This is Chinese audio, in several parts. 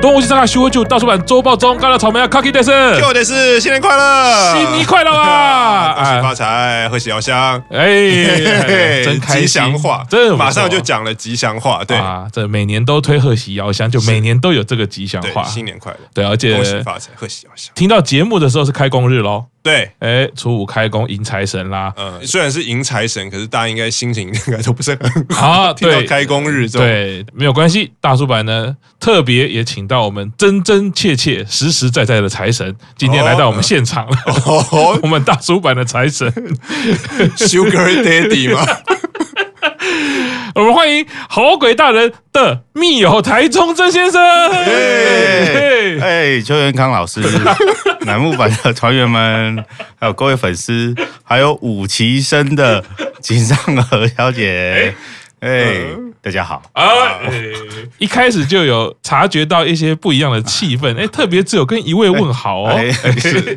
东吴西沙卡修就大出版周报中，干了草莓啊，Kaki 的是，Q 的是，新年快乐，新年快乐啊，恭喜发财，贺喜遥香，哎，真吉祥话，真马上就讲了吉祥话，对。啊，这每年都推贺喜遥香，就每年都有这个吉祥话，新年快乐，对，而且恭喜发财，贺喜遥香，听到节目的时候是开工日喽。对，哎，初五开工迎财神啦。嗯，虽然是迎财神，可是大家应该心情应该都不是很好。啊，对，开工日对，没有关系。大叔版呢，特别也请到我们真真切切、实实在在的财神，今天来到我们现场了。哦，我们大叔版的财神，Sugar Daddy 吗？我们欢迎好鬼大人的密友台中曾先生。哎，邱元康老师，楠木板的团员们，还有各位粉丝，还有五期生的井上和小姐，哎。大家好啊！一开始就有察觉到一些不一样的气氛，哎，特别只有跟一位问好哦，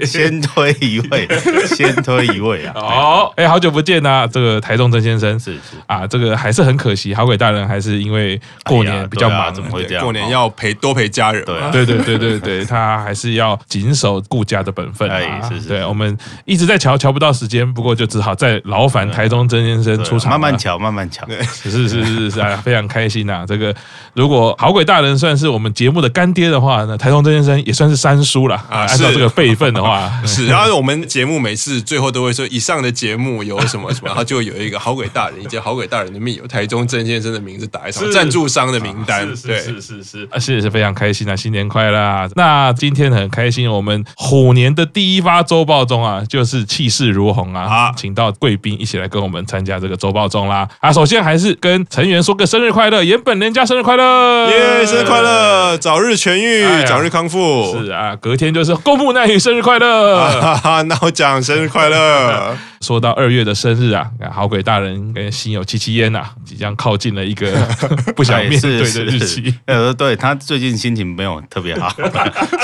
先推一位，先推一位啊！哦，哎，好久不见呐，这个台中曾先生是是啊，这个还是很可惜，好鬼大人还是因为过年比较忙，怎么会这样？过年要陪多陪家人，对对对对对，他还是要谨守顾家的本分啊！是是，对，我们一直在瞧，瞧不到时间，不过就只好再劳烦台中曾先生出场，慢慢瞧，慢慢瞧，是是是是是啊。非常开心呐、啊！这个如果好鬼大人算是我们节目的干爹的话，那台中郑先生也算是三叔了啊。按照这个辈分的话，是。然后我们节目每次最后都会说，以上的节目有什么 什么，然后就有一个好鬼大人以及好鬼大人的密友台中郑先生的名字打在上，赞助商的名单。对，是是是，啊，是是非常开心啊！新年快乐！那今天很开心，我们虎年的第一发周报中啊，就是气势如虹啊，啊，请到贵宾一起来跟我们参加这个周报中啦。啊，首先还是跟成员说个。生日快乐，原本人家生日快乐，耶！生日快乐，早日痊愈，哎、早日康复。是啊，隔天就是宫部奈羽生日快乐，哈哈，那我讲生日快乐。说到二月的生日啊，好鬼大人跟心有戚戚焉呐，即将靠近了一个 不想面对的日期。呃，对他最近心情没有特别好，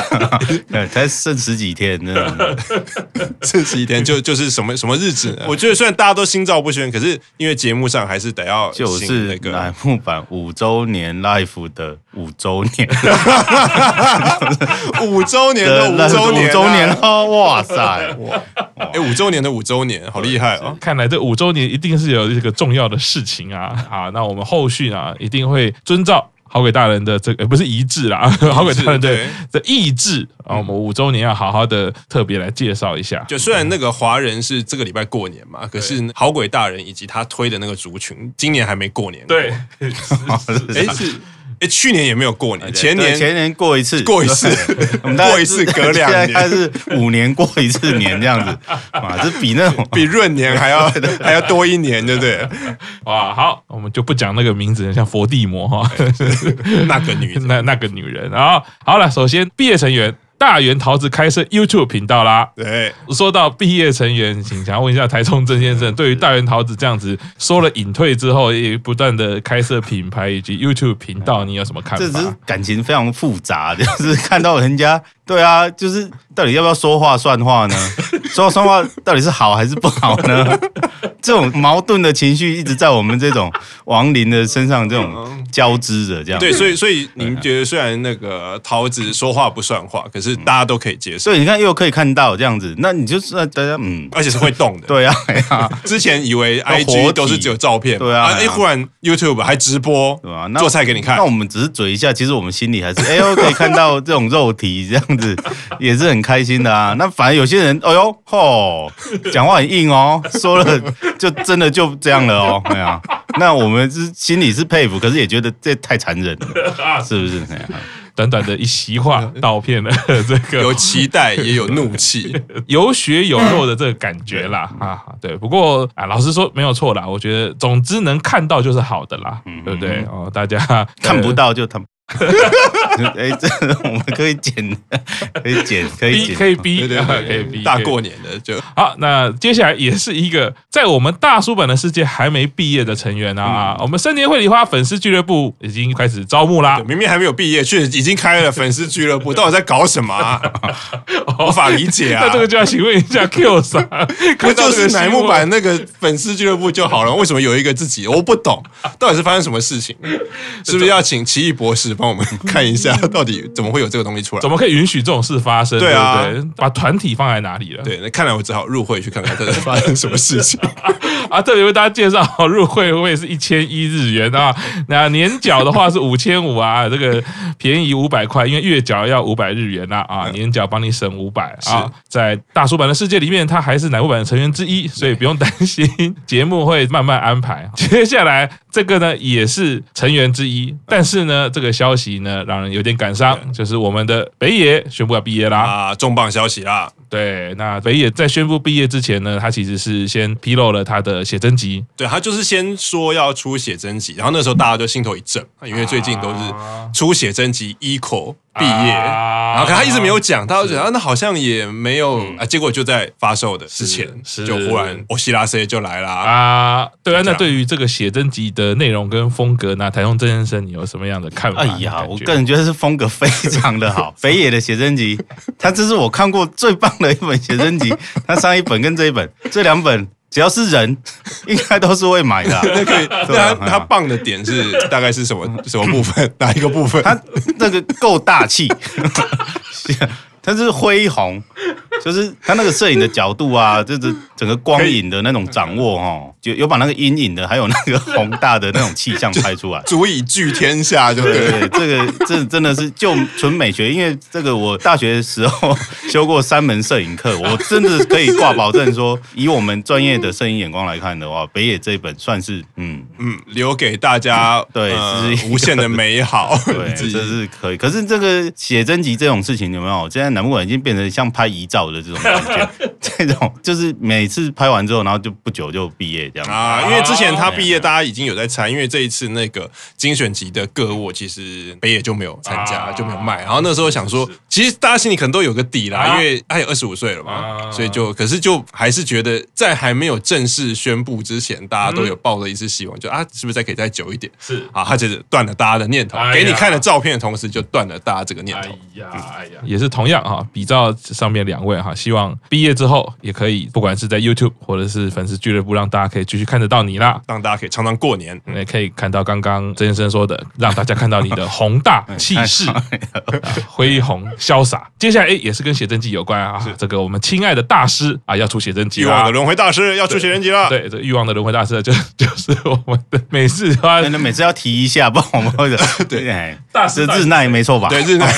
才剩十几天，真的，剩十几天就就是什么什么日子呢？我觉得虽然大家都心照不宣，可是因为节目上还是得要就是那个乃木坂五周年 life 的五周年，五周年的五周年，五周年哦，哇塞，哇，哎，五周年的五周年。好厉害哦！看来这五周年一定是有这个重要的事情啊！好，那我们后续啊一定会遵照好鬼大人的这个不是遗志啦，好鬼 大人的的意志啊，我们五周年要好好的特别来介绍一下。就虽然那个华人是这个礼拜过年嘛，可是好鬼大人以及他推的那个族群今年还没过年。对，哎 是。哎，去年也没有过年，前年前年过一次，过一次，我们过一次隔两年，还是五年过一次年这样子，啊，这比那种比闰年还要 还要多一年，对不对？哇，好，我们就不讲那个名字，像佛地魔哈，那个女那那个女人啊，好了，首先毕业成员。大圆桃子开设 YouTube 频道啦。对，说到毕业成员，请想要问一下台中郑先生，对于大圆桃子这样子说了隐退之后，也不断的开设品牌以及 YouTube 频道，你有什么看法？这是感情非常复杂，就是看到人家。对啊，就是到底要不要说话算话呢？说双话到底是好还是不好呢？这种矛盾的情绪一直在我们这种亡灵的身上这种交织着，这样。对，所以所以您觉得虽然那个桃子说话不算话，可是大家都可以接受。所以你看又可以看到这样子，那你就是大家嗯，而且是会动的。对啊，之前以为 IG 都是只有照片，对啊，哎，忽然 YouTube 还直播，对吧？做菜给你看。那我们只是嘴一下，其实我们心里还是哎呦可以看到这种肉体这样子。也是很开心的啊。那反而有些人，哎呦吼，讲话很硬哦，说了就真的就这样了哦。哎呀，那我们是心里是佩服，可是也觉得这太残忍了，是不是？短短的一席话，道遍了 这个有期待也有怒气，有血有肉的这个感觉啦啊。对，不过啊，老实说没有错啦。我觉得总之能看到就是好的啦，对不对？哦，大家看不到就他。哎，这我们可以剪，可以剪，可以剪，可以逼，对对，可以逼。大过年的就好。那接下来也是一个在我们大叔本的世界还没毕业的成员啊。我们生年会梨花粉丝俱乐部已经开始招募啦。明明还没有毕业，却已经开了粉丝俱乐部，到底在搞什么？无法理解啊！那这个就要请问一下 Q 桑，不就是乃木坂那个粉丝俱乐部就好了？为什么有一个自己？我不懂，到底是发生什么事情？是不是要请奇异博士？帮我们看一下，到底怎么会有这个东西出来？怎么可以允许这种事发生？对啊对不对？把团体放在哪里了？对，那看来我只好入会去看看，到底发生什么事情 啊！特别为大家介绍，入会会是一千一日元啊，那年缴的话是五千五啊，这个便宜五百块，因为月缴要五百日元啊啊，年缴帮你省五百啊。在大叔版的世界里面，他还是乃木版的成员之一，所以不用担心节目会慢慢安排。接下来这个呢也是成员之一，但是呢这个消息呢让人有点感伤，就是我们的北野宣布要毕业啦。啊，重磅消息啦！对，那北野在宣布毕业之前呢，他其实是先披露了他的写真集，对，他就是先说要出写真集，然后那时候大家就心头一震，因为最近都是出写真集 equal 毕业，然后可他一直没有讲，他就觉得那好像也没有啊，结果就在发售的之前，就忽然欧西拉 C 就来了啊！对啊，那对于这个写真集的内容跟风格，那台中真先生你有什么样的看法？哎呀，我个人觉得是风格非常的好，北野的写真集，他这是我看过最棒的一本写真集，他上一本跟这一本这两本。只要是人，应该都是会买的、啊。那可以，他他棒的点是大概是什么什么部分？哪一个部分？他那个够大气，他是恢宏。就是他那个摄影的角度啊，就是整个光影的那种掌握哦，就有把那个阴影的，还有那个宏大的那种气象拍出来，足以聚天下就对，对对，这个这真的是就纯美学，因为这个我大学的时候修过三门摄影课，我真的可以挂保证说，以我们专业的摄影眼光来看的话，北野这一本算是嗯嗯，留给大家对，无限的美好，对，这是可以。可是这个写真集这种事情有没有？现在南木坂已经变成像拍遗照的这种感觉，这种就是每次拍完之后，然后就不久就毕业这样啊。因为之前他毕业，大家已经有在猜，因为这一次那个精选集的个我，其实北野就没有参加，就没有卖。然后那时候想说，其实大家心里可能都有个底啦，因为他也二十五岁了嘛，所以就可是就还是觉得在还没有正式宣布之前，大家都有抱着一丝希望，就啊，是不是再可以再久一点？是啊，他就是断了大家的念头，给你看了照片的同时，就断了大家这个念头。哎呀，哎呀，也是同样哈，比照上面两位哈，希望。毕业之后也可以，不管是在 YouTube 或者是粉丝俱乐部，让大家可以继续看得到你啦，让大家可以常常过年，也可以看到刚刚曾先生说的，让大家看到你的宏大气势、恢宏潇洒。接下来哎，也是跟写真集有关啊，这个我们亲爱的大师啊要出写真集了，欲望的轮回大师要出写真集了。对，这欲望的轮回大师就就是我们的每次啊，每次要提一下，不然我们会的。对，大师日奈没错吧？对，日奈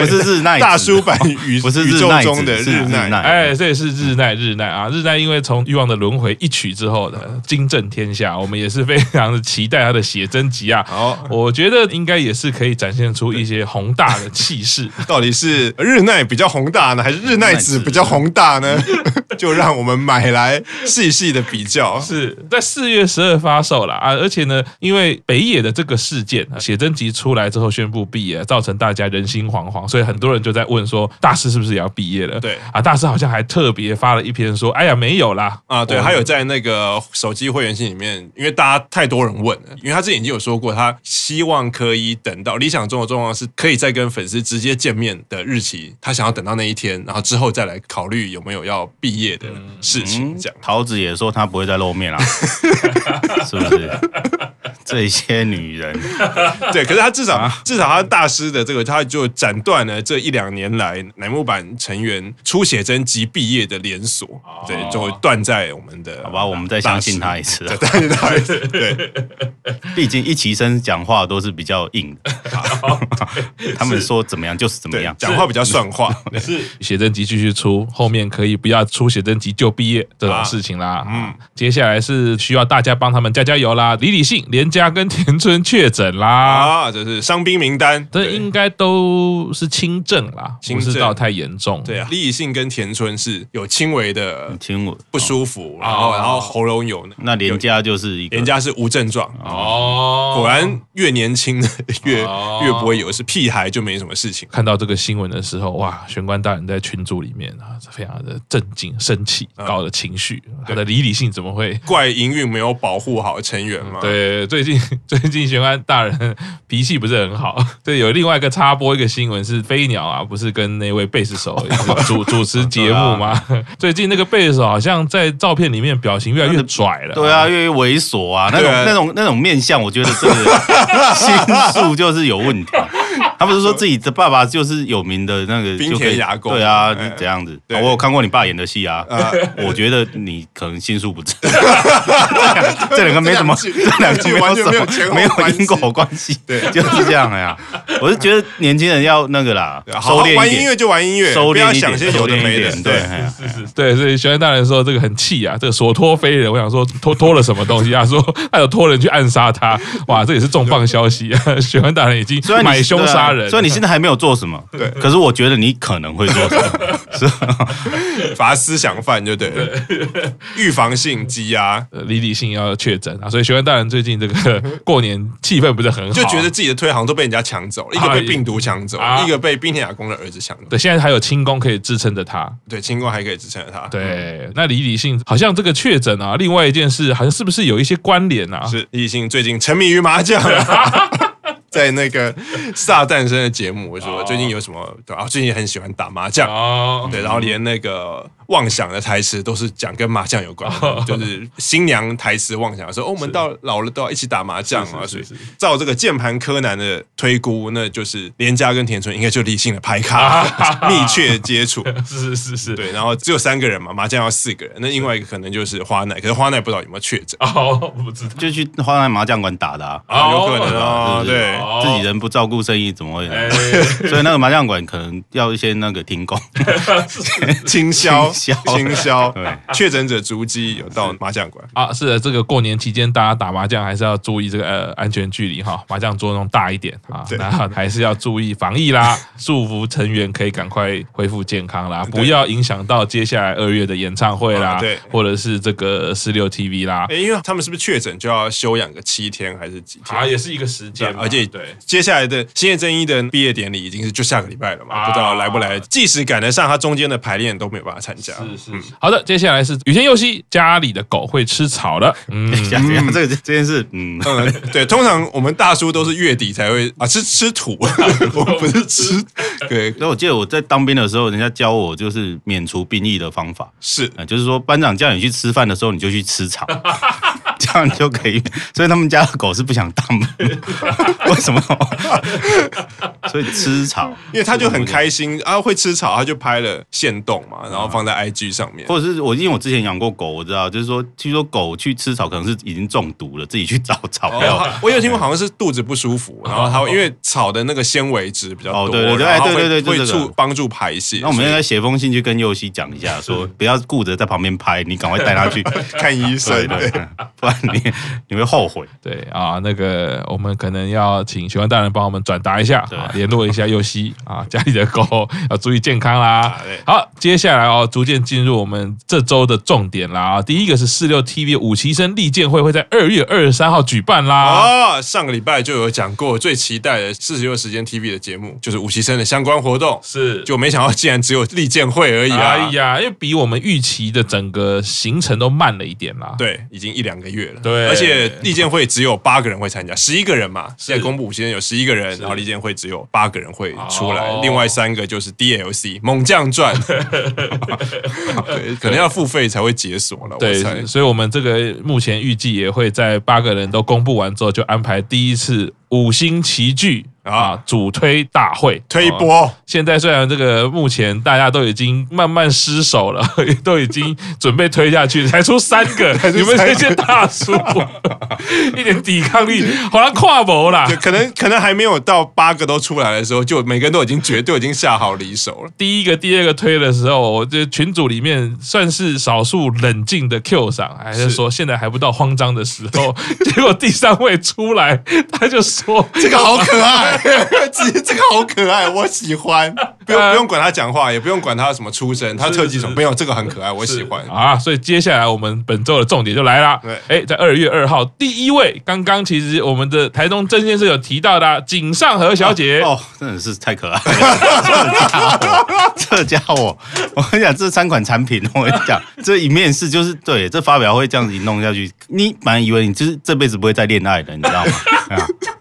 不是日奈大叔版宇不是宇宙中的日奈。哎，这也是日奈日奈啊！日奈因为从《欲望的轮回》一曲之后的惊震天下，我们也是非常的期待他的写真集啊！好，我觉得应该也是可以展现出一些宏大的气势。到底是日奈比较宏大呢，还是日奈子比较宏大呢？就让我们买来细细的比较。是在四月十二发售了啊！而且呢，因为北野的这个事件，写真集出来之后宣布毕业，造成大家人心惶惶，所以很多人就在问说，大师是不是也要毕业了？对啊，大师。好像还特别发了一篇说：“哎呀，没有啦啊！”对，还有在那个手机会员信里面，因为大家太多人问了，因为他之前已经有说过，他希望可以等到理想中的状况是可以再跟粉丝直接见面的日期，他想要等到那一天，然后之后再来考虑有没有要毕业的事情。这样，桃子也说他不会再露面了，是不是？这些女人，对，可是他至少啊至少他大师的这个，他就斩断了这一两年来乃木坂成员出写真及毕业的连锁，对，就会断在我们的。好吧，我们再相信他一次，再相信他一次。对，毕竟一齐生讲话都是比较硬的，他们说怎么样就是怎么样，讲话比较算话。是 写真集继续出，后面可以不要出写真集就毕业这种事情啦。嗯，接下来是需要大家帮他们加加油啦。李李信连家跟田村确诊啦，啊，这是伤兵名单，这应该都是轻症啦，不是到太严重。对啊，李李信跟田村是有轻微的轻微不舒服，然后然后喉咙有那连家就是一个连家是无症状。哦，果然越年轻的越越不会有是，屁孩就没什么事情。看到这个新闻的时候，哇，玄关大人在群组里面啊，非常的震惊、生气、高的情绪，他的理理性怎么会？怪营运没有保护好成员嘛？对，最近。最近玄关大人脾气不是很好，对，有另外一个插播一个新闻是飞鸟啊，不是跟那位贝斯手 主主持节目吗？最近那个贝斯好像在照片里面表情越来越拽了。对啊，越来越猥琐啊，那种那种那种面相，我觉得这个 心术就是有问题。他不是说自己的爸爸就是有名的那个冰田雅功？对啊，是这样子。我有看过你爸演的戏啊，我觉得你可能心术不正。这两个没什么，这两个没有什么，没有因果关系。对，就是这样呀。我是觉得年轻人要那个啦，收敛，玩音乐就玩音乐，收敛一点，收敛一点。对，是是，对，所以玄幻大人说这个很气啊，这个所托非人。我想说托托了什么东西啊？说他有托人去暗杀他，哇，这也是重磅消息啊！玄幻大人已经买凶杀人，所以你现在还没有做什么，对。可是我觉得你可能会做什么，是罚思想犯就对了，预防性积压，李李信要确诊啊。所以玄幻大人最近这个过年气氛不是很好，就觉得自己的推行都被人家抢走了，一个被病毒抢走，一个被冰天雅功的儿子抢走。对，现在还有清宫可以支撑着他，对，清宫还可以支撑着他。对，那李理性好像这个确诊啊，另外一件事好像是不是有一些关联啊？是李李信最近沉迷于麻将。在那个撒诞生的节目，我说最近有什么？对啊，最近很喜欢打麻将，对，然后连那个。妄想的台词都是讲跟麻将有关的，就是新娘台词妄想说，哦，我们到老了都要一起打麻将啊，所以照这个键盘柯南的推估，那就是连家跟田村应该就理性的拍卡 密切接触，是是是，对，然后只有三个人嘛，麻将要四个人，那另外一个可能就是花奈，可是花奈不知道有没有确诊。哦，不知道，就去花奈麻将馆打的啊，有可能啊，对，自己人不照顾生意怎么会？所以那个麻将馆可能要一些那个停工，清消。清消，对，确诊者足迹有到麻将馆。啊。是的，这个过年期间大家打麻将还是要注意这个呃安全距离哈，麻将桌弄大一点啊，然后还是要注意防疫啦，祝福成员可以赶快恢复健康啦，不要影响到接下来二月的演唱会啦，对，或者是这个四六 TV 啦，因为他们是不是确诊就要休养个七天还是几天？啊，也是一个时间，而且对接下来的新垣结衣的毕业典礼已经是就下个礼拜了嘛，不知道来不来，即使赶得上，他中间的排练都没有办法参加。是是，好的，接下来是羽田佑希家里的狗会吃草了。嗯，这个这件事，嗯，对，通常我们大叔都是月底才会啊吃吃土，我不是吃。对，那我记得我在当兵的时候，人家教我就是免除兵役的方法，是啊，就是说班长叫你去吃饭的时候，你就去吃草。这样你就可以，所以他们家的狗是不想当，为什么？所以吃草，因为他就很开心啊，会吃草，他就拍了现动嘛，然后放在 IG 上面。或者是我，因为我之前养过狗，我知道，就是说，据说狗去吃草可能是已经中毒了，自己去找草药。我有听过，好像是肚子不舒服，然后它因为草的那个纤维质比较多，对对对对对，会助帮助排泄。那我们应该写封信去跟佑希讲一下，说不要顾着在旁边拍，你赶快带他去 看医生。对。你 你会后悔，对啊，那个我们可能要请玄幻大人帮我们转达一下，啊，联络一下佑希啊，家里的狗要注意健康啦。好，接下来哦，逐渐进入我们这周的重点啦啊，第一个是四六 TV 五期生利剑会会在二月二十三号举办啦。啊，上个礼拜就有讲过，最期待的四十六时间 TV 的节目就是五期生的相关活动，是就没想到竟然只有利剑会而已啊！哎呀，因为比我们预期的整个行程都慢了一点啦。对，已经一两个月了。对，而且立健会只有八个人会参加，十一个人嘛，现在公布五星有十一个人，然后立健会只有八个人会出来，另外三个就是 DLC 猛将传，对，可能要付费才会解锁了。对，所以我们这个目前预计也会在八个人都公布完之后，就安排第一次五星齐聚。啊！主推大会推一波。现在虽然这个目前大家都已经慢慢失手了，都已经准备推下去，才出三个，你们这些大叔 一点抵抗力好像跨博啦。可能可能还没有到八个都出来的时候，就每个人都已经绝对已经下好离手了。第一个、第二个推的时候，我这群组里面算是少数冷静的 Q 上，还是说现在还不到慌张的时候？结果第三位出来，他就说这个好可爱。这这个好可爱，我喜欢。不用不用管他讲话，也不用管他什么出身，他特技什么没有，这个很可爱，我喜欢啊。所以接下来我们本周的重点就来了。对，哎，在二月二号，第一位，刚刚其实我们的台东真先生有提到的井上和小姐哦，真的是太可爱了。这家伙，我跟你讲，这三款产品，我跟你讲，这一面试就是对，这发表会这样子一弄下去，你本来以为你就是这辈子不会再恋爱的，你知道吗？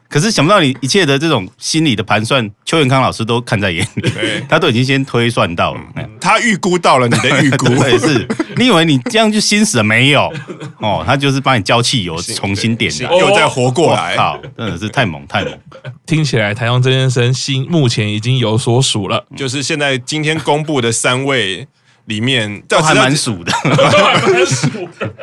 可是想不到你一切的这种心理的盘算，邱元康老师都看在眼里，他都已经先推算到了，嗯、他预估到了你的预估，对，是。你以为你这样就心死了？没有？哦，他就是帮你浇汽油，重新点燃，又再活过来，靠，真的是太猛太猛！听起来台中曾先生心目前已经有所属了，就是现在今天公布的三位里面都还蛮属的，都还蛮属的。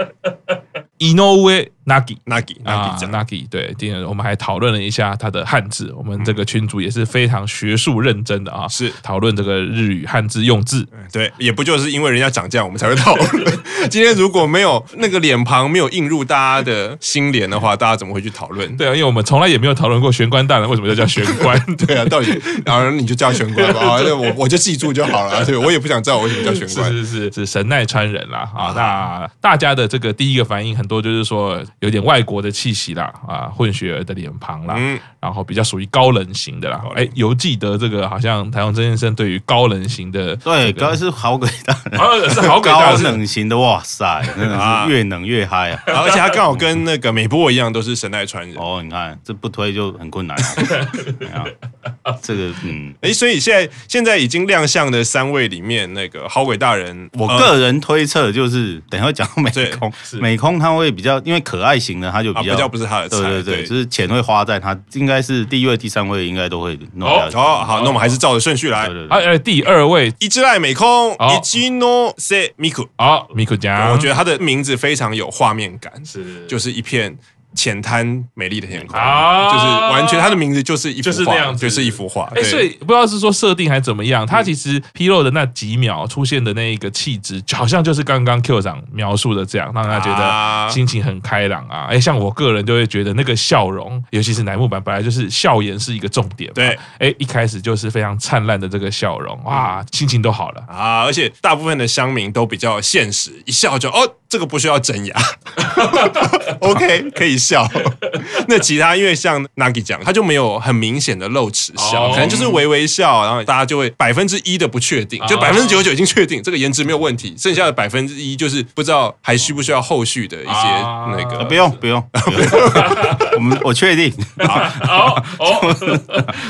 Inoue Nagi Nagi 啊 Nagi 对，今天我们还讨论了一下他的汉字，我们这个群组也是非常学术认真的啊，是。讨论这个日语汉字用字，对，也不就是因为人家长这样，我们才会讨论。今天如果没有那个脸庞没有映入大家的心帘的话，大家怎么会去讨论？对啊，因为我们从来也没有讨论过玄关大人为什么要叫玄关，对啊，到底然后 你就叫玄关吧，啊，那我我就记住就好了，对，我也不想知道我为什么叫玄关，是是是是神奈川人啦啊，那大家的这个第一个反应很多就是说有点外国的气息啦啊，混血儿的脸庞啦，嗯，然后比较属于高冷型的啦，哎，犹记得这个好像台湾曾先生对于高冷型的，对，高是好鬼大人，是好鬼大人，高冷型的哇塞，真的是越冷越嗨啊！而且他刚好跟那个美波一样，都是神奈川人。哦。你看这不推就很困难啊，这个嗯，哎，所以现在现在已经亮相的三位里面，那个好鬼大人，我个人推测就是等一下讲美空，美空他会比较因为可爱型的，他就比较不是他的菜，对对对，就是钱会花在他，应该是第一位、第三位应该都会弄下去。哦，好，那我们还是照着顺序来。哎，第二位一之濑美空，一之诺塞米库。好，米库讲，我觉得他的名字非常有画面感，是，就是一片。浅滩美丽的天空，啊、就是完全，它的名字就是一幅画，就是这样子，就是一幅画。哎，所以不知道是说设定还是怎么样，它其实披露的那几秒出现的那一个气质，好像就是刚刚 Q 长描述的这样，让他觉得心情很开朗啊。哎，像我个人就会觉得那个笑容，尤其是乃木坂本来就是笑颜是一个重点，对，哎，一开始就是非常灿烂的这个笑容，哇，心情都好了啊。而且大部分的乡民都比较现实，一笑就哦。这个不需要整牙，OK，可以笑。那其他因为像 Nagi 讲，他就没有很明显的露齿笑，可能就是微微笑，然后大家就会百分之一的不确定，就百分之九十九已经确定这个颜值没有问题，剩下的百分之一就是不知道还需不需要后续的一些那个。不用 不用，我们我确定。好，好，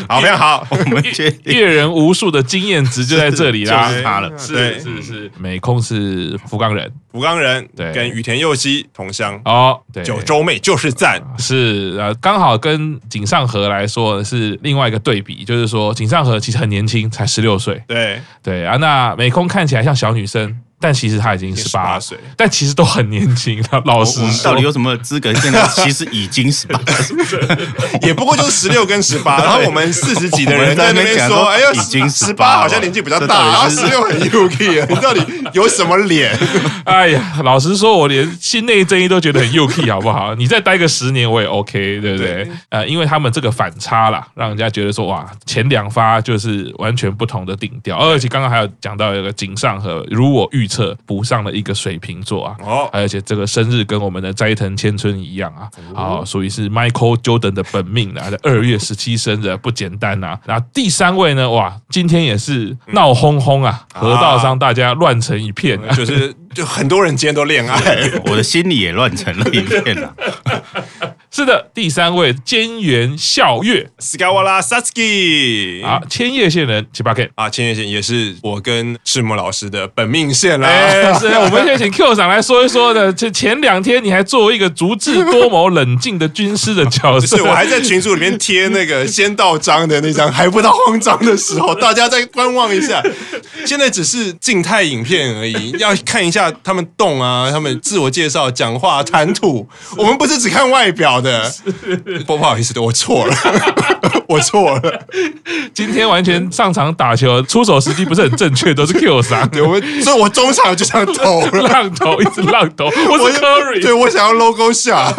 好，非常好。我们确定阅人无数的经验值就在这里啦，就是他了。是是是，美空是福冈人，福冈人。对，跟羽田佑希同乡哦，对，九州妹就是赞，是啊，刚好跟井上和来说是另外一个对比，就是说井上和其实很年轻，才十六岁，对对啊，那美空看起来像小女生。但其实他已经十八岁，但其实都很年轻。他老师，到底有什么资格？现在 其实已经十八岁，也不过就是十六跟十八。然后我们四十几的人在那边说：“哎呀，已经十八，好像年纪比较大。”然后十六很 UK，你到底有什么脸？哎呀，老实说，我连心内正义都觉得很 UK，好不好？你再待个十年，我也 OK，对不对？呃，因为他们这个反差啦，让人家觉得说哇，前两发就是完全不同的顶调。而且刚刚还有讲到一个井上和，如我预。测补上了一个水瓶座啊，哦，而且这个生日跟我们的斋藤千春一样啊，啊，属于是 Michael Jordan 的本命啊，的二月十七生日不简单呐。然后第三位呢，哇，今天也是闹哄哄啊，河道上大家乱成一片，就是就很多人今天都恋爱，我的心里也乱成了一片啊。是的，第三位菅原孝月，Sugawara Satsuki 啊，千叶县人，七八 K 啊，千叶县也是我跟赤木老师的本命县啦。哎，是，我们先请 Q 长来说一说的。这前两天你还作为一个足智多谋、冷静的军师的角色，是我还在群组里面贴那个先到章的那张，还不到慌张的时候，大家再观望一下。现在只是静态影片而已，要看一下他们动啊，他们自我介绍、讲话、谈吐。我们不是只看外表的。不不好意思，我错了，我错了。今天完全上场打球，出手时机不是很正确，都是 Q 杀。对，我所以，我中场就想投浪投，一直浪投。我是 Curry，对我想要 logo 下。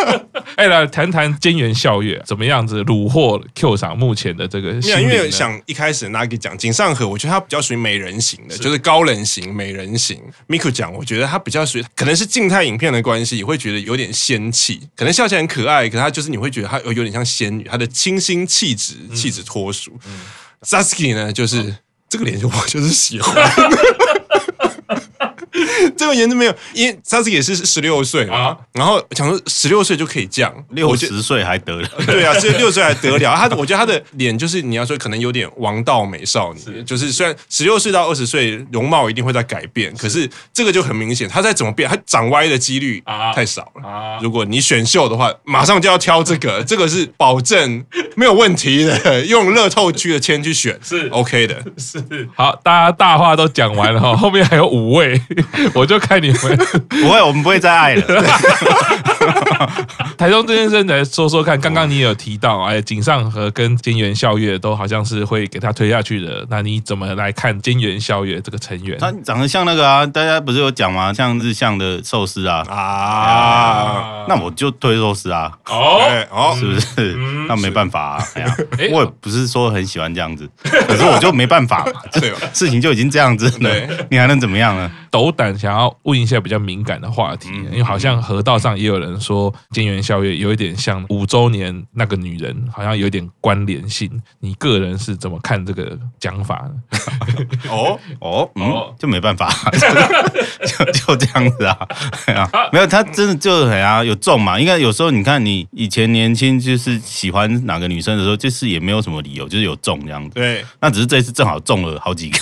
哎，来谈谈菅原咲月怎么样子虏获 Q 赏目前的这个。因为想一开始 Nagi 讲井上和，我觉得他比较属于美人型的，就是高冷型、美人型。Miku 讲，我觉得他比较属于，可能是静态影片的关系，也会觉得有点仙气，可能笑起来很可爱。可他就是你会觉得他有有点像仙女，他的清新气质气质脱俗。Satsuki 呢，就是这个脸就我就是喜欢。这个研究没有，因为他是也是十六岁啊，然后想说十六岁就可以降，六十岁还得了？对啊，这六岁还得了。他我觉得他的脸就是你要说可能有点王道美少女，就是虽然十六岁到二十岁容貌一定会在改变，可是这个就很明显，他在怎么变，他长歪的几率太少了。啊如果你选秀的话，马上就要挑这个，这个是保证没有问题的，用乐透区的签去选是 OK 的。是好，大家大话都讲完了哈，后面还有五位。我就看你们不会，我们不会再爱了。台中这先生来说说看，刚刚你有提到，哎，井上和跟金原孝月都好像是会给他推下去的。那你怎么来看金原孝月这个成员？他长得像那个啊，大家不是有讲吗？像日向的寿司啊啊，那我就推寿司啊。哦哦，是不是？那没办法啊。哎呀，我也不是说很喜欢这样子，可是我就没办法嘛。对，事情就已经这样子了，你还能怎么样呢？斗胆想要问一下比较敏感的话题，因为好像河道上也有人说菅原咲月有一点像五周年那个女人，好像有点关联性。你个人是怎么看这个讲法呢？哦哦 嗯，就没办法，就就这样子啊。没有，他真的就很啊有中嘛。应该有时候你看你以前年轻就是喜欢哪个女生的时候，就是也没有什么理由，就是有中这样子。对，那只是这次正好中了好几个，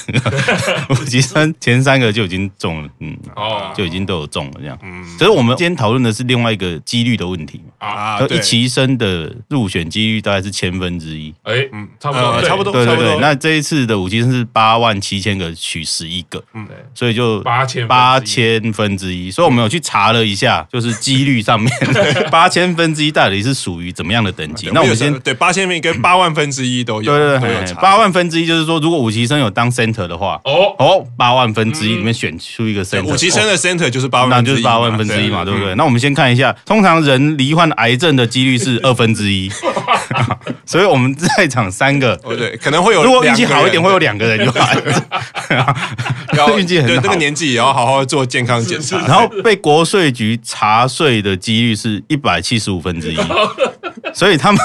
其实前三个就已经。中了，嗯，哦，就已经都有中了这样，嗯，所以我们今天讨论的是另外一个几率的问题啊，一期生的入选几率大概是千分之一，哎，嗯，差不多，差不多，对对对，那这一次的五期生是八万七千个取十一个，嗯，所以就八千八千分之一，所以我们有去查了一下，就是几率上面。八千分之一到底是属于怎么样的等级？那我们先对八千分跟八万分之一都有，对对对，八万分之一就是说，如果五期生有当 center 的话，哦。哦，八万分之一里面选。出一个 center，五期生的 center 就是八万，那就是八万分之一嘛，对不对？那我们先看一下，通常人罹患癌症的几率是二分之一，所以我们在场三个，对，可能会有，如果运气好一点，会有两个人有癌症，要运气很好，对，那个年纪也要好好做健康检查。然后被国税局查税的几率是一百七十五分之一，所以他们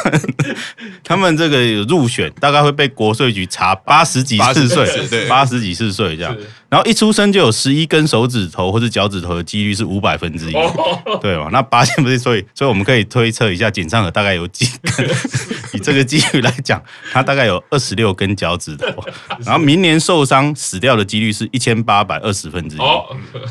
他们这个有入选，大概会被国税局查八十几次税，对，八十几次税这样。然后一出生就有十一根手指头或者脚趾头的几率是五百分之一，对吧？那八千不是，所以所以我们可以推测一下，井上和大概有几根？以这个几率来讲，他大概有二十六根脚趾头。然后明年受伤死掉的几率是一千八百二十分之一。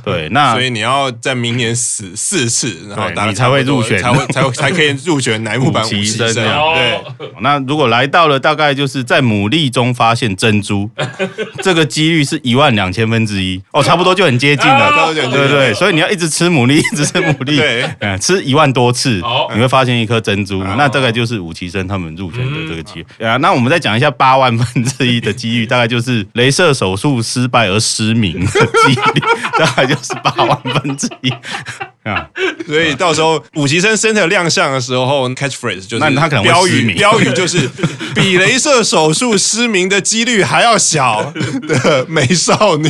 对，那所以你要在明年死四次，然后你才会入选，才会才会才可以入选乃木坂 五期生。对，那如果来到了大概就是在牡蛎中发现珍珠，这个几率是一万两千分之一。哦，差不多就很接近了，对对对，所以你要一直吃牡蛎，一直吃牡蛎，对，嗯，吃一万多次，你会发现一颗珍珠，那大概就是武其生他们入选的这个机会啊。那我们再讲一下八万分之一的 机遇，大概就是镭射手术失败而失明的几率，大概就是八万分之一。所以到时候五期生 center 亮相的时候，catchphrase 就是那他可能标语，标语就是 比镭射手术失明的几率还要小 的美少女，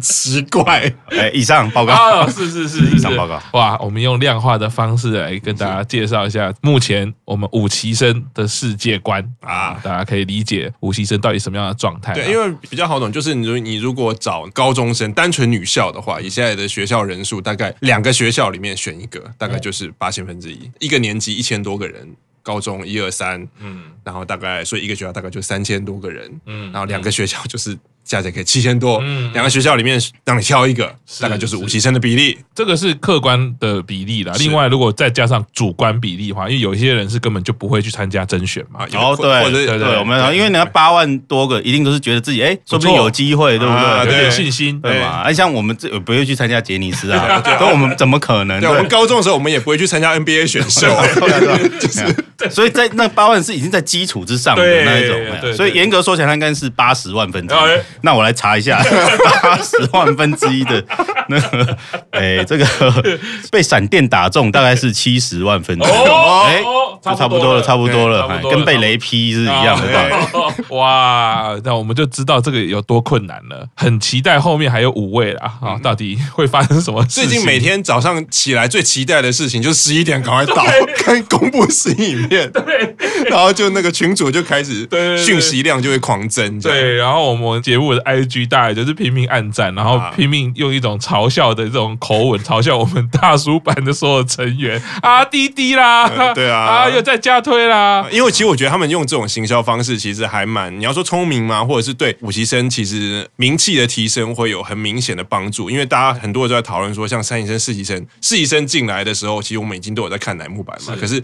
奇怪。哎，以上报告，是是是，以上报告。哇，我们用量化的方式来跟大家介绍一下目前我们五期生的世界观。啊，大家可以理解五期生到底什么样的状态。对，因为比较好懂，就是你如你如果找高中生单纯女校的话，以现在的学校人数，大概两个学校里面选一个，大概就是八千分之一，一个年级一千多个人，高中一二三，嗯，然后大概所以一个学校大概就三千多个人，嗯，然后两个学校就是。加起来可以七千多，两个学校里面让你挑一个，大概就是五七生的比例，这个是客观的比例啦。另外，如果再加上主观比例的话，因为有些人是根本就不会去参加甄选嘛。哦，对对对，我们因为你要八万多个，一定都是觉得自己哎，说不定有机会，对不对？有点信心，对吧？哎，像我们这不会去参加杰尼斯啊，那我们怎么可能？对，我们高中的时候，我们也不会去参加 NBA 选秀，就是，所以在那八万是已经在基础之上的那一种，所以严格说起来，它应该是八十万分之一。那我来查一下，八十万分之一的那个，哎，这个 被闪电打中大概是七十万分之一，哎，就差不多了，差不多了，跟被雷劈是一样的道理。哇，那我们就知道这个有多困难了。很期待后面还有五位啦，啊，到底会发生什么？最近每天早上起来最期待的事情就是十一点赶快到，看公布新影片，对，然后就那个群主就开始讯息量就会狂增，对，然后我们节目。目的 IG 大概就是拼命按赞，然后拼命用一种嘲笑的这种口吻 嘲笑我们大叔版的所有成员啊，滴滴啦，呃、对啊，啊又在加推啦。因为其实我觉得他们用这种行销方式，其实还蛮你要说聪明吗？或者是对五期生其实名气的提升会有很明显的帮助？因为大家很多人都在讨论说，像三级生、四级生、四级生进来的时候，其实我们已经都有在看乃木坂嘛，是可是。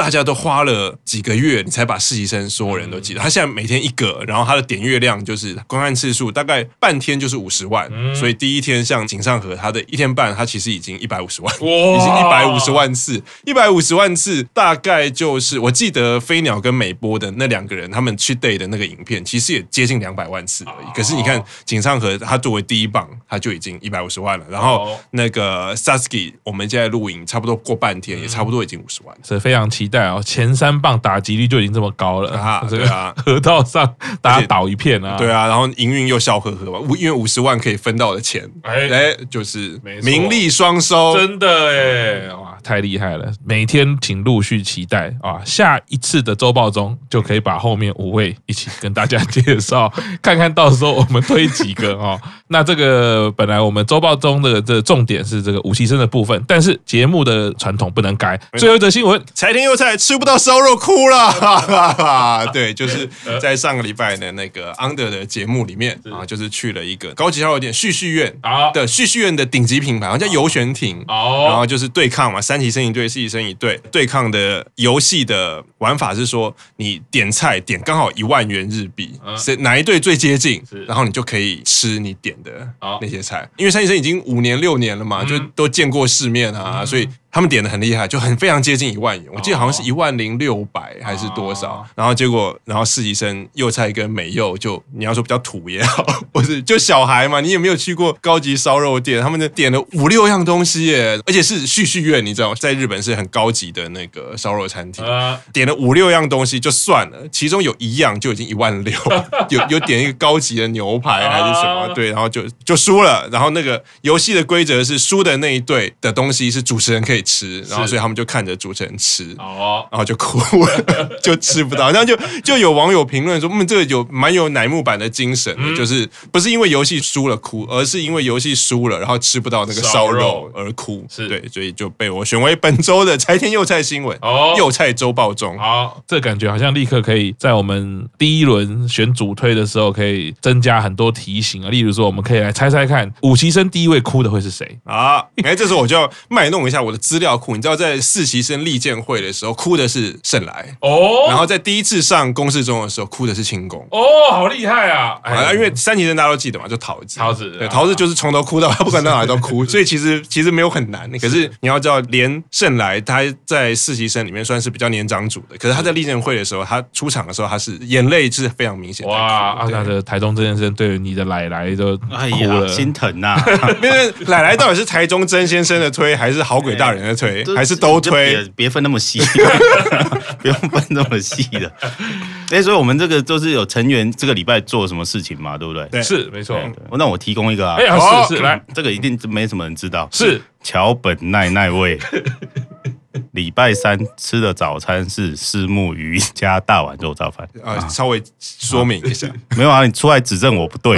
大家都花了几个月，你才把实习生所有人都记得。他现在每天一个，然后他的点阅量就是观看次数大概半天就是五十万，所以第一天像井上和他的一天半，他其实已经一百五十万，已经一百五十万次，一百五十万次大概就是我记得飞鸟跟美波的那两个人他们去 day 的那个影片，其实也接近两百万次而已。可是你看井上和他作为第一棒，他就已经一百五十万了。然后那个 Sasuke，我们现在录影差不多过半天，也差不多已经五十万，是非常期待哦，前三棒打击率就已经这么高了啊！对啊，河道上大家倒一片啊！对啊，然后营运又笑呵呵嘛，因为五十万可以分到的钱，哎哎，就是名利双收，真的哎哇，太厉害了！每天请陆续期待啊，下一次的周报中就可以把后面五位一起跟大家介绍，看看到时候我们推几个 哦。那这个本来我们周报中的这重点是这个五期生的部分，但是节目的传统不能改。最后一则新闻：柴田佑菜吃。不到烧肉哭了，哈哈哈，对，就是在上个礼拜的那个 Under 的节目里面啊，就是去了一个高级烧肉店旭旭苑的旭旭苑的顶级品牌，好像叫游玄亭，然后就是对抗嘛，三体生一队，四体生一队对抗的游戏的玩法是说，你点菜点刚好一万元日币，谁哪一队最接近，然后你就可以吃你点的那些菜，因为三体生已经五年六年了嘛，就都见过世面啊，所以。他们点的很厉害，就很非常接近一万元，我记得好像是一万零六百还是多少。然后结果，然后实习生佑菜跟美柚就你要说比较土也好，不是就小孩嘛，你也没有去过高级烧肉店，他们就点了五六样东西耶，而且是旭旭苑，你知道吗，在日本是很高级的那个烧肉餐厅，点了五六样东西就算了，其中有一样就已经一万六，有有点一个高级的牛排还是什么，对，然后就就输了。然后那个游戏的规则是输的那一队的东西是主持人可以。吃，然后所以他们就看着主持人吃，哦，然后就哭了，就吃不到。然后就就有网友评论说，嗯，这个有蛮有乃木坂的精神的，就是不是因为游戏输了哭，而是因为游戏输了，然后吃不到那个烧肉而哭。是对，所以就被我选为本周的柴田佑菜新闻哦，佑菜周报中。好，这感觉好像立刻可以在我们第一轮选主推的时候，可以增加很多提醒啊。例如说，我们可以来猜猜看，五期生第一位哭的会是谁啊？哎，这时候我就要卖弄一下我的资料库，你知道，在四习生力荐会的时候，哭的是胜来。哦，然后在第一次上公示中的时候，哭的是清宫哦，好厉害啊！啊，因为三级生大家都记得嘛，就桃子，桃子，对，桃子就是从头哭到，不管到哪里都哭，所以其实其实没有很难。可是你要知道，连胜来他在四习生里面算是比较年长组的，可是他在力荐会的时候，他出场的时候，他是眼泪是非常明显。哇，啊，他的台中真先生对你的奶奶都哎呀心疼呐，因为奶奶到底是台中真先生的推，还是好鬼大人的推？还是都推，别分那么细，不用分那么细的。哎，所以我们这个就是有成员这个礼拜做什么事情嘛，对不对？对，是没错。那我提供一个啊，哎，是是，来，这个一定没什么人知道，是桥本奈奈味。礼拜三吃的早餐是虱目鱼加大碗肉燥饭啊，稍微说明一下，没有啊，你出来指正我不对。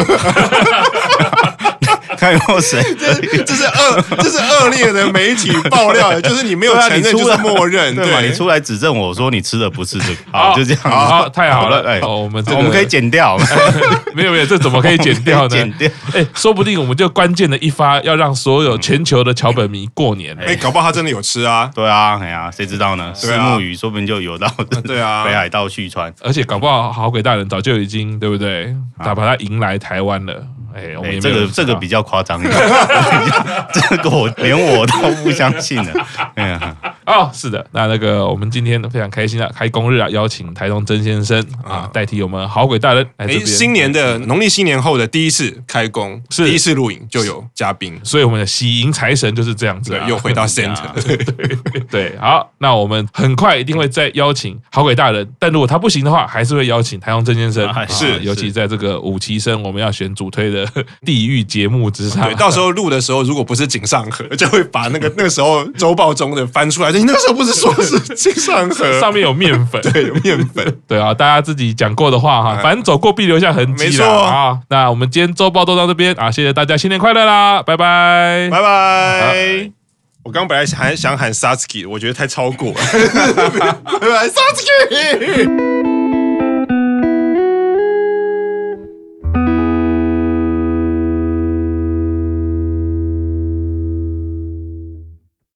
看过谁？这这是恶，这是恶劣的媒体爆料，就是你没有承认就是默认，对吧？你出来指正我说你吃的不是这个，好，就这样，好，太好了，哎，我们我们可以剪掉，没有没有，这怎么可以剪掉呢？剪掉，哎，说不定我们就关键的一发，要让所有全球的桥本迷过年，哎，搞不好他真的有吃啊，对啊，哎呀，谁知道呢？石目鱼说不定就有到对啊北海道旭川，而且搞不好好鬼大人早就已经对不对？他把他迎来台湾了。哎，我们这个这个比较夸张一点，这个我连我都不相信了。哎呀，哦，是的，那那个我们今天非常开心啊，开工日啊，邀请台东曾先生啊，代替我们好鬼大人来这边。新年的农历新年后的第一次开工，是第一次录影就有嘉宾，所以我们的喜迎财神就是这样子，又回到 center。对对对，好，那我们很快一定会再邀请好鬼大人，但如果他不行的话，还是会邀请台东曾先生。是，尤其在这个五期生，我们要选主推的。地狱节目之上，对，到时候录的时候，如果不是井上和，就会把那个那个时候周报中的翻出来，你那个时候不是说是 金上河上面有面粉，对，有面粉，对啊，大家自己讲过的话哈，反正走过必留下痕迹，没错啊。那我们今天周报都到这边啊，谢谢大家，新年快乐啦，拜拜，拜拜。我刚本来还想喊 Satsuki，我觉得太超过了，拜拜 Satsuki。